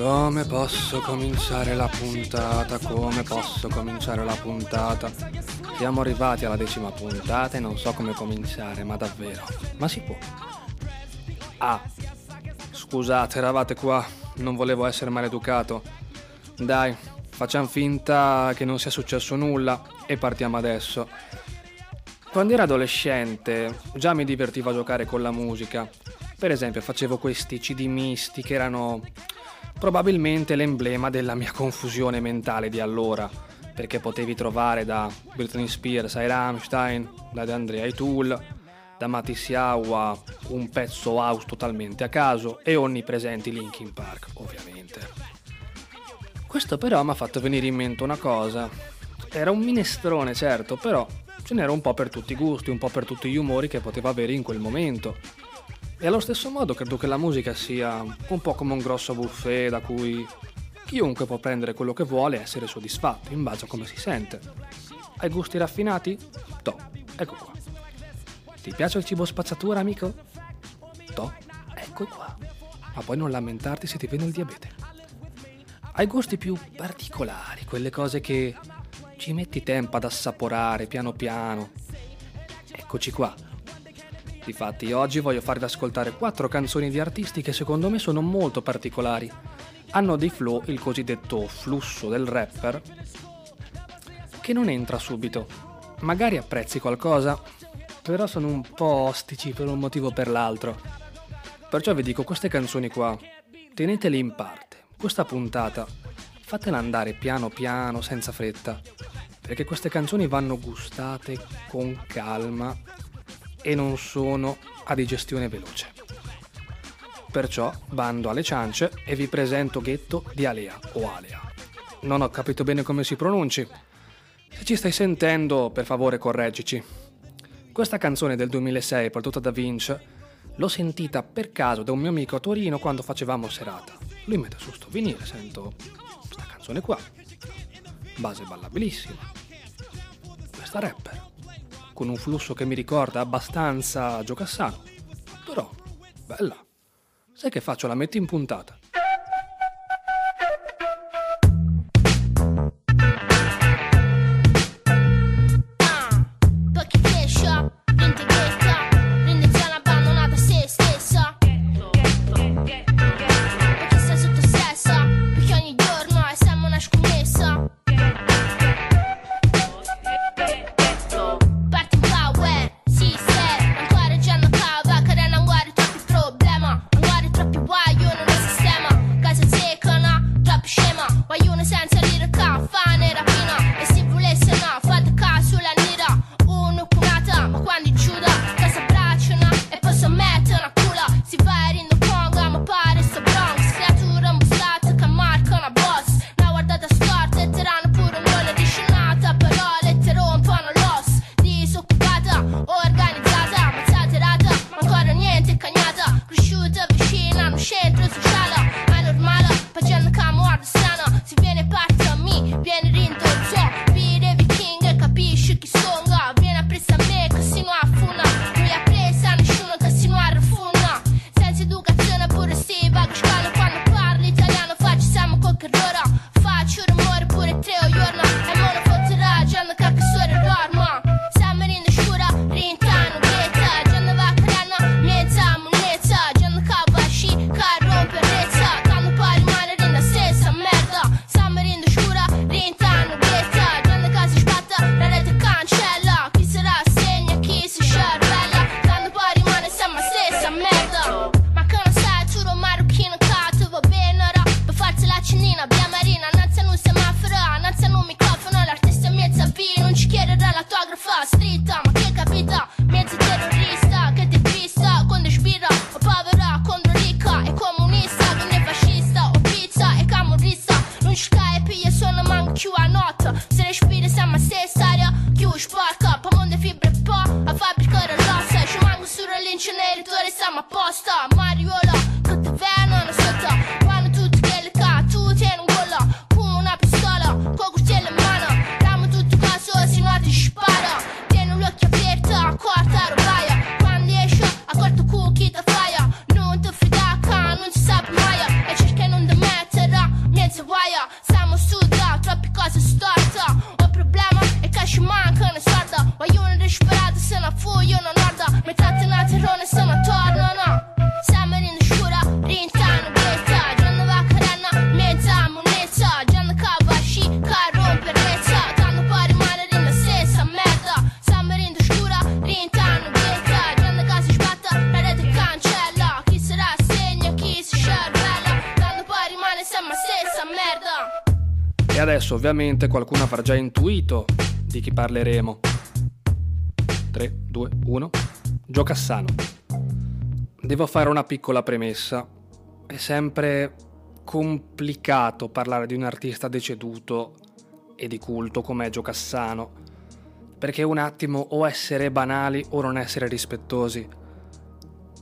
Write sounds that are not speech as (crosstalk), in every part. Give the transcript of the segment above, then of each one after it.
Come posso cominciare la puntata? Come posso cominciare la puntata? Siamo arrivati alla decima puntata e non so come cominciare, ma davvero. Ma si può. Ah, scusate, eravate qua. Non volevo essere maleducato. Dai, facciamo finta che non sia successo nulla e partiamo adesso. Quando ero adolescente già mi divertiva a giocare con la musica. Per esempio facevo questi CD misti che erano probabilmente l'emblema della mia confusione mentale di allora, perché potevi trovare da Britney Spears ai Rammstein, da De Andrea ai Tool, da Matisiawa un pezzo house totalmente a caso e onnipresenti Linkin Park, ovviamente. Questo però mi ha fatto venire in mente una cosa. Era un minestrone, certo, però ce n'era un po' per tutti i gusti, un po' per tutti gli umori che poteva avere in quel momento. E allo stesso modo credo che la musica sia un po' come un grosso buffet da cui chiunque può prendere quello che vuole e essere soddisfatto in base a come si sente. Hai gusti raffinati? To, ecco qua. Ti piace il cibo spazzatura, amico? To, ecco qua. Ma poi non lamentarti se ti viene il diabete. Hai gusti più particolari, quelle cose che ci metti tempo ad assaporare piano piano. Eccoci qua. Difatti oggi voglio farvi ascoltare quattro canzoni di artisti che secondo me sono molto particolari. Hanno dei flow, il cosiddetto flusso del rapper, che non entra subito. Magari apprezzi qualcosa, però sono un po' ostici per un motivo o per l'altro. Perciò vi dico queste canzoni qua, tenetele in parte. Questa puntata fatela andare piano piano, senza fretta, perché queste canzoni vanno gustate con calma e non sono a digestione veloce. Perciò bando alle ciance e vi presento Ghetto di Alea o Alea. Non ho capito bene come si pronunci. Se ci stai sentendo, per favore correggici. Questa canzone del 2006 prodotta da Vince l'ho sentita per caso da un mio amico a Torino quando facevamo serata. Lui mette su sto vinile, sento canzone qua. Base ballabilissima. Questa rapper. Con un flusso che mi ricorda abbastanza giocassano. Però, bella. Sai che faccio? La metto in puntata. porta. Ser a inspiração é uma que os porta. a full, io non arda Metà tenate rone sono attorno, no. Siamo in uscura, rintano, questa Gianna va carenna, mezza, monezza Gianna cava, sci, carro, permessa. Tanno poi rimane la stessa merda. Siamo in uscura, rintano, questa Gianna casa sbatta, la rete cancella. Chi sarà segna, chi si scervella? Tanno poi rimane sempre la stessa merda. E adesso ovviamente qualcuno avrà già intuito di chi parleremo. 3, 2, 1. Gio Cassano. Devo fare una piccola premessa. È sempre complicato parlare di un artista deceduto e di culto come Gio Cassano, perché un attimo o essere banali o non essere rispettosi.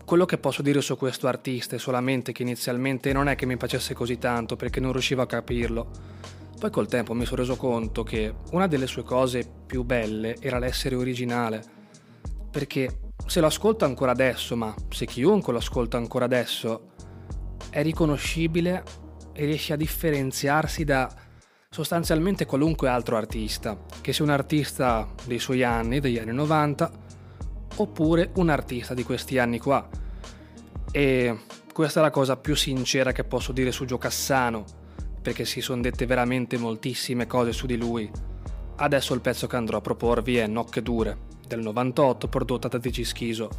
Quello che posso dire su questo artista è solamente che inizialmente non è che mi piacesse così tanto perché non riuscivo a capirlo. Poi col tempo mi sono reso conto che una delle sue cose più belle era l'essere originale, perché se lo ascolto ancora adesso, ma se chiunque lo ascolta ancora adesso, è riconoscibile e riesce a differenziarsi da sostanzialmente qualunque altro artista, che sia un artista dei suoi anni, degli anni 90, oppure un artista di questi anni qua. E questa è la cosa più sincera che posso dire su Gio Cassano, perché si sono dette veramente moltissime cose su di lui. Adesso il pezzo che andrò a proporvi è Nocche Dure, del 98, prodotta da DJ Schiso.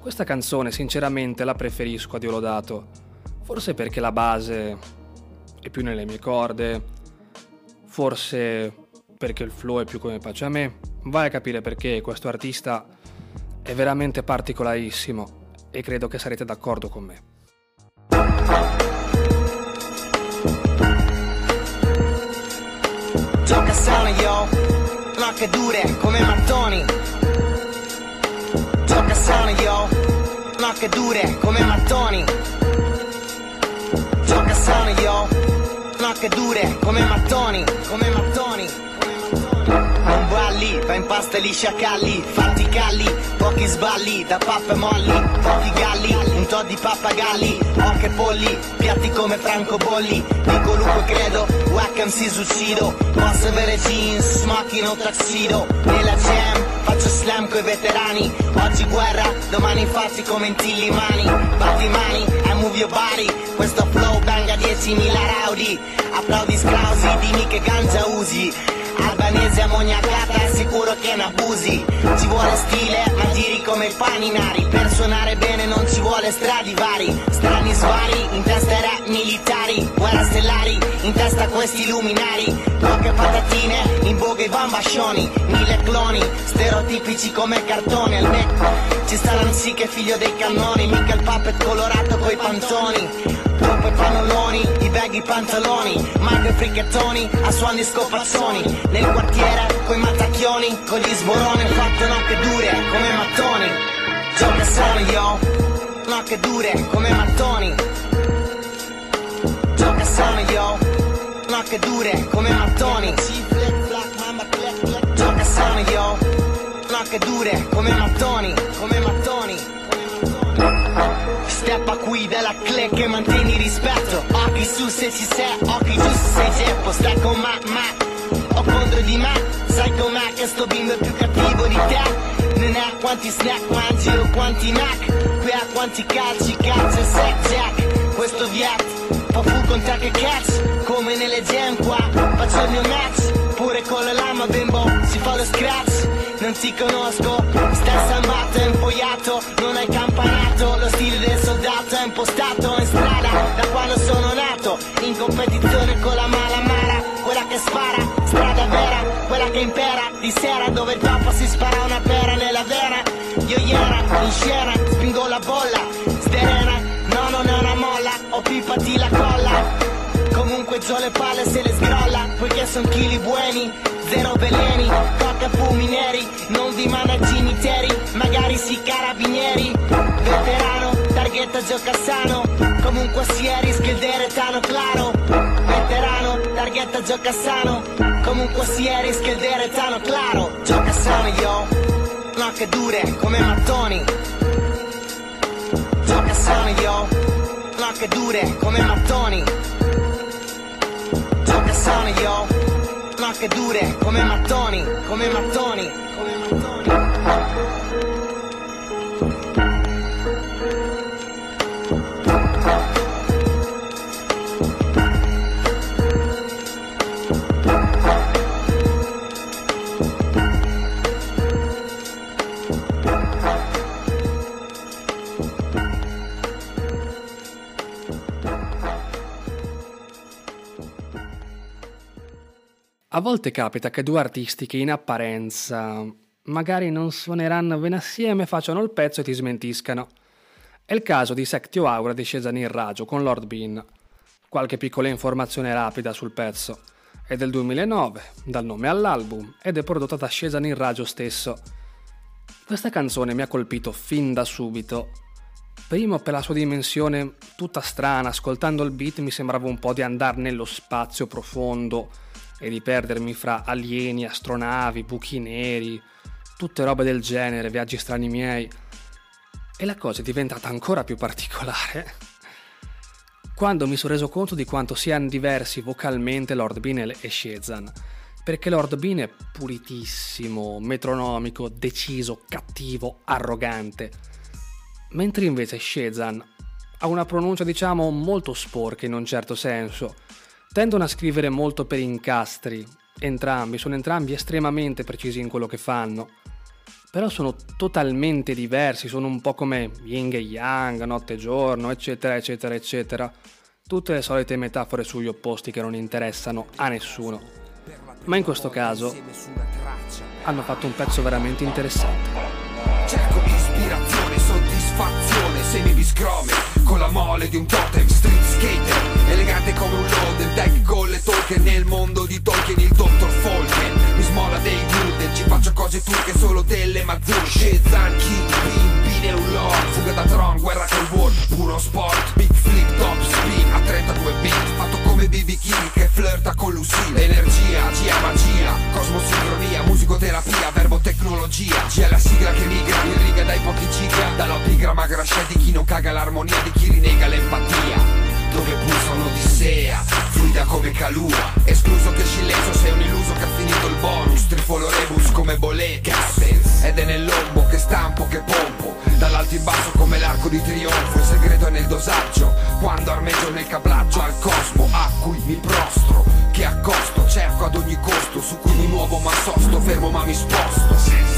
Questa canzone sinceramente la preferisco a Dio Lodato, Forse perché la base è più nelle mie corde, forse perché il flow è più come piace a me. Vai a capire perché questo artista è veramente particolarissimo e credo che sarete d'accordo con me. Nocche dure come mattoni. Gioca sana yo, nocche dure come mattoni. Gioca sana yo, nocche dure come mattoni, come mattoni. Non balli, va in pasta gli sciacalli, fatti calli, pochi sballi, da pappe molli, pochi galli, un to' di pappagalli, ocche polli, piatti come francobolli, dico lupo credo, Wackham si suicido, posso avere jeans, smoking o tuxedo, nella jam, faccio slam coi veterani, oggi guerra, domani infatti come in Tillimani, batti mani, I move your body, questo flow banga 10.000 raudi, applaudi scrausi, dimmi che ganja usi, Albanese ammoniacata, sicuro che ne abusi. Ci vuole stile, ma giri come i paninari Per suonare bene non ci vuole stradi vari. Strani svari, in testa rap militari. Guerra stellari, in testa questi luminari. Poche patatine, in voga i bambascioni Mille cloni, stereotipici come cartone Al me ci sta l'anziché figlio dei cannoni Mica il puppet colorato coi pantoni Troppe pannoloni, i baggy pantaloni, Mike e fricchettoni, a suoni di scopazzoni, nel quartiere, coi mattacchioni, con gli sboroni, fatto nocche dure, come mattoni. Gioca sono io, nocche dure, come mattoni. Gioca sono io, nocche dure, come mattoni. Gioca sono io, nocche dure, come mattoni, come mattoni. Steppa qui dalla click e mantieni rispetto. Occhi su se ci sei, occhi giù se sei ceppo Stai con me, me, o contro di me. Sai com'è che sto bimbo più cattivo di te? Non è quanti snack mangi o quanti Mac Qui a quanti calci, cazzo e set jack. Questo viet, fa fu con te che catch. Come nelle jam qua, faccio il mio match. Pure con la lama bimbo, si fa lo scratch non ti conosco. Stai sambato e impogliato Non hai campanato. Lo stile del soldato è impostato in strada Da quando sono nato. In competizione con la mala mara Quella che spara Strada vera Quella che impera. Di sera dove il topo si spara una pera nella vera. Io iera In scena Spingo la bolla Sterena. No non è una molla Ho pipati la colla Giù le palle se le sgrolla Poiché son chili buoni Zero veleni Coca fumi neri Non vi managgini teri Magari si carabinieri. Veterano Targhetta Giocassano Comunque si è rischia il deretano claro. Veterano Targhetta Giocassano Comunque si è rischia il deretano claro. Giocassano io Nocche dure come mattoni. Giocassano io Nocche dure come mattoni Dure come mattoni Come mattoni Come mattoni volte capita che due artisti che in apparenza magari non suoneranno bene assieme facciano il pezzo e ti smentiscano. È il caso di Sectio Aura di Cesanir Raggio con Lord Bean. Qualche piccola informazione rapida sul pezzo. È del 2009, dal nome all'album, ed è prodotta da Cesanir Raggio stesso. Questa canzone mi ha colpito fin da subito. Primo per la sua dimensione tutta strana, ascoltando il beat mi sembrava un po' di andare nello spazio profondo, e di perdermi fra alieni, astronavi, buchi neri, tutte robe del genere, viaggi strani miei. E la cosa è diventata ancora più particolare (laughs) quando mi sono reso conto di quanto siano diversi vocalmente Lord Bean e Shezan. Perché Lord Bean è pulitissimo, metronomico, deciso, cattivo, arrogante. Mentre invece Shezan ha una pronuncia diciamo molto sporca in un certo senso Tendono a scrivere molto per incastri, entrambi, sono entrambi estremamente precisi in quello che fanno, però sono totalmente diversi, sono un po' come yin e yang, notte e giorno, eccetera, eccetera, eccetera. Tutte le solite metafore sugli opposti che non interessano a nessuno. Ma in questo caso hanno fatto un pezzo veramente interessante. Cerco ispirazione, soddisfazione, semi biscrome la mole di un totem street skater Elegante come un load, deck con le Tolkien Nel mondo di Tolkien il dottor Folken Mi smola dei gluten, ci faccio cose turche solo delle mazzurche Bine un lord Fuga da Tron, guerra col world, puro sport Big flip, top spin, a 32 bit Fatto come BB King che flirta con Lucille Energia, Gia magia, cosmosincronia Musicoterapia, verbo tecnologia Gia la sigla che migra in riga dai pochi giga Dall'opigramma grascia di chi non caga l'armonia Di Calua Escluso che il silenzio sei un illuso che ha finito il bonus. Trifolo rebus come bolletta Ed è nel lombo che stampo che pompo. Dall'alto in basso come l'arco di trionfo. Il segreto è nel dosaggio. Quando armeggio nel cablaggio al cosmo A cui mi prostro. Che accosto cerco ad ogni costo. Su cui mi muovo ma sosto Fermo ma mi sposto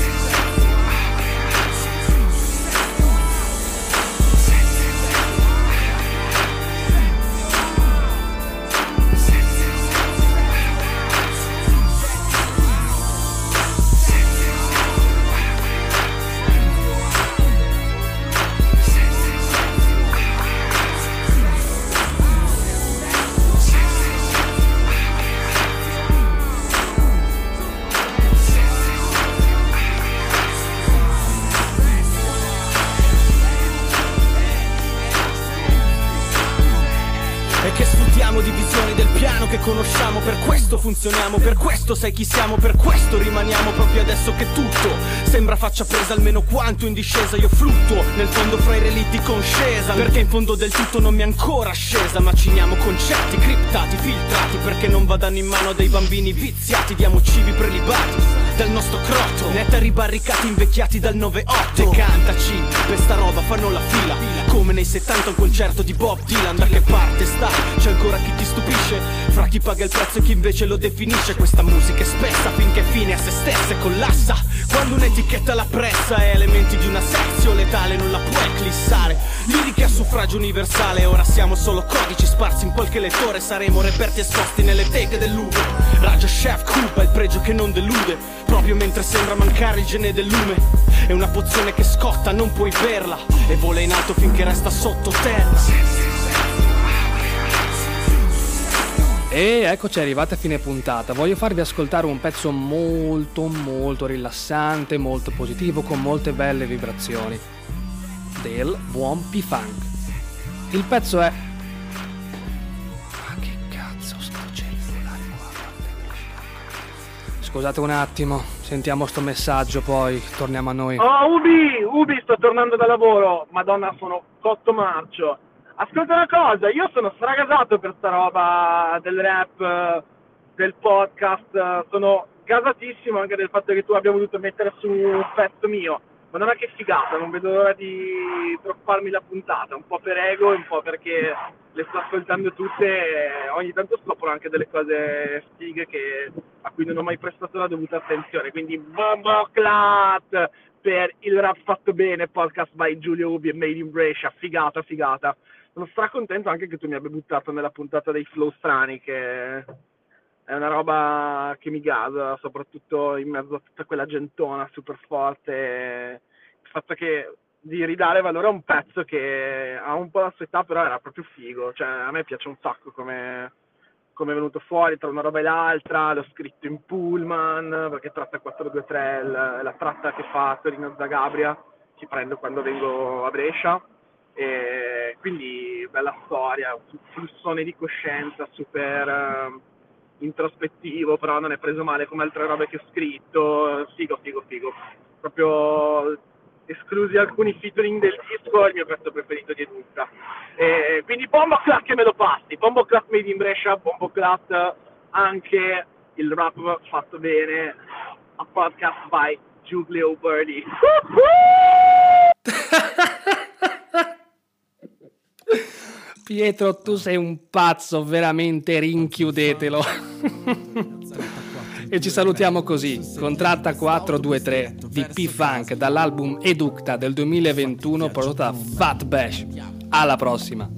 funzioniamo Per questo sai chi siamo, per questo rimaniamo Proprio adesso che tutto sembra faccia presa Almeno quanto in discesa io fluttuo. Nel fondo fra i relitti con scesa Perché in fondo del tutto non mi è ancora scesa. Maciniamo concetti criptati, filtrati Perché non vadano in mano a dei bambini viziati. Diamo cibi prelibati dal nostro crotto Nettari barricati invecchiati dal 9-8 E cantaci, questa roba fanno la fila Come nei 70 un concerto di Bob Dylan. Da che parte sta? C'è ancora chi ti stupisce? Fra chi paga il prezzo e chi invece lo definisce Questa musica è spessa finché fine a se stessa e collassa. Quando un'etichetta la pressa e elementi di una sezione letale non la puoi eclissare. Liriche a suffragio universale Ora siamo solo codici sparsi in qualche lettore. Saremo reperti esposti nelle teche del Louvre Chef Cuba, il pregio che non delude. Proprio mentre sembra mancare il gene del lume. È una pozione che scotta, non puoi berla. E vola in alto finché resta sotto E eccoci arrivati a fine puntata. Voglio farvi ascoltare un pezzo molto molto rilassante, molto positivo, con molte belle vibrazioni. Del buon P-Funk. Il pezzo è Scusate un attimo, sentiamo sto messaggio, poi torniamo a noi. Oh, Ubi, Ubi, sto tornando da lavoro. Madonna, sono cotto marcio. Ascolta una cosa, io sono stragasato per sta roba del rap, del podcast. Sono gasatissimo anche del fatto che tu abbia voluto mettere su un pezzo mio. Madonna che figata, non vedo l'ora di tropparmi la puntata, un po' per ego un po' perché le sto ascoltando tutte e ogni tanto scopro anche delle cose fighe che, a cui non ho mai prestato la dovuta attenzione. Quindi bombo clat per il rap fatto bene, podcast by Giulio Ubi e Made in Brescia, figata, figata. Sono stracontento anche che tu mi abbia buttato nella puntata dei flow strani che è una roba che mi gasa, soprattutto in mezzo a tutta quella gentona super forte. Il fatto che di ridare valore a un pezzo che ha un po' la sua età, però era proprio figo. Cioè, a me piace un sacco come, come è venuto fuori tra una roba e l'altra. L'ho scritto in Pullman perché tratta 423 la, la tratta che fa Torino Zagabria, che prendo quando vengo a Brescia. E quindi bella storia, un flussone di coscienza super uh, introspettivo, però non è preso male come altre robe che ho scritto. Figo, figo, figo. Proprio esclusi alcuni featuring del disco, è il mio pezzo preferito di Educa. E quindi Bombo Clat che me lo passi, Bombo Clat made in Brescia, Bombo Clat anche il rap fatto bene, a podcast by Giulio Birdie. (laughs) (laughs) Pietro, tu sei un pazzo, veramente rinchiudetelo. (laughs) e ci salutiamo così, con tratta 423 di P-Funk dall'album Educta del 2021 prodotta da Fat Bash. Alla prossima!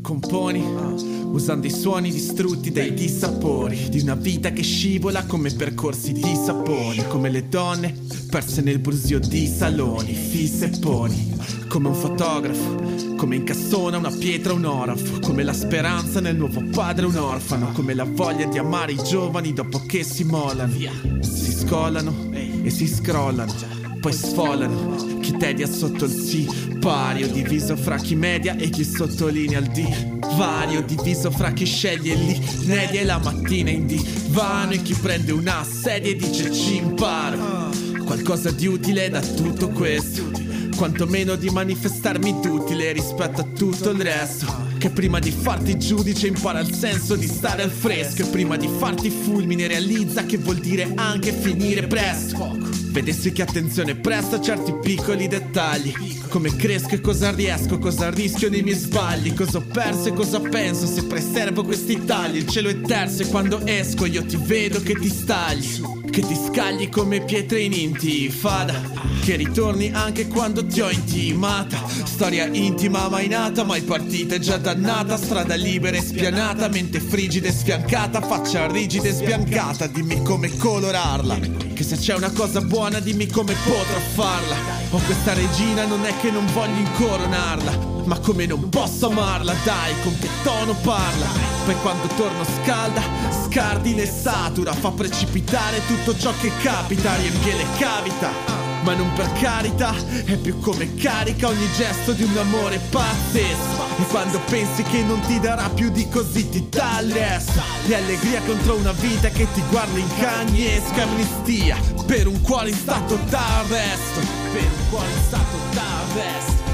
Componi usando i suoni distrutti dai dissapori di una vita che scivola come percorsi di saponi, come le donne perse nel brusio di saloni, fisse e poni, come un fotografo, come incassona una pietra un orafo, come la speranza nel nuovo padre un orfano, come la voglia di amare i giovani dopo che si mollano, si scolano e si scrollano poi sfolano Chi tedia sotto il sipario Diviso fra chi media e chi sottolinea il divario Diviso fra chi sceglie lì Nedia e la mattina in divano E chi prende una sedia e dice ci imparo. Qualcosa di utile da tutto questo Quantomeno di manifestarmi d'utile rispetto a tutto il resto che prima di farti giudice impara il senso di stare al fresco. E prima di farti fulmine realizza che vuol dire anche finire presto. Vedessi che attenzione presto a certi piccoli dettagli. Come cresco e cosa riesco, cosa rischio nei miei sbagli. Cosa ho perso e cosa penso se preservo questi tagli. Il cielo è terzo e quando esco io ti vedo che ti stagli. Che ti scagli come pietre in intifada. Che ritorni anche quando ti ho intimata. Storia intima mai nata, mai partita già dannata Strada libera e spianata, mente frigida e sfiancata Faccia rigida e sbiancata, dimmi come colorarla Che se c'è una cosa buona dimmi come potrò farla. Ho questa regina, non è che non voglio incoronarla ma come non posso amarla, dai, con che tono parla. Poi quando torno scalda, scardina e satura Fa precipitare tutto ciò che capita, riempie le cavità ma non per carità, è più come carica ogni gesto di un amore pazzesco. E quando pensi che non ti darà più di così, ti dà l'est. E allegria contro una vita che ti guarda in cagnesca amnistia. Per un cuore in stato d'arresto, per un cuore in stato d'arresto.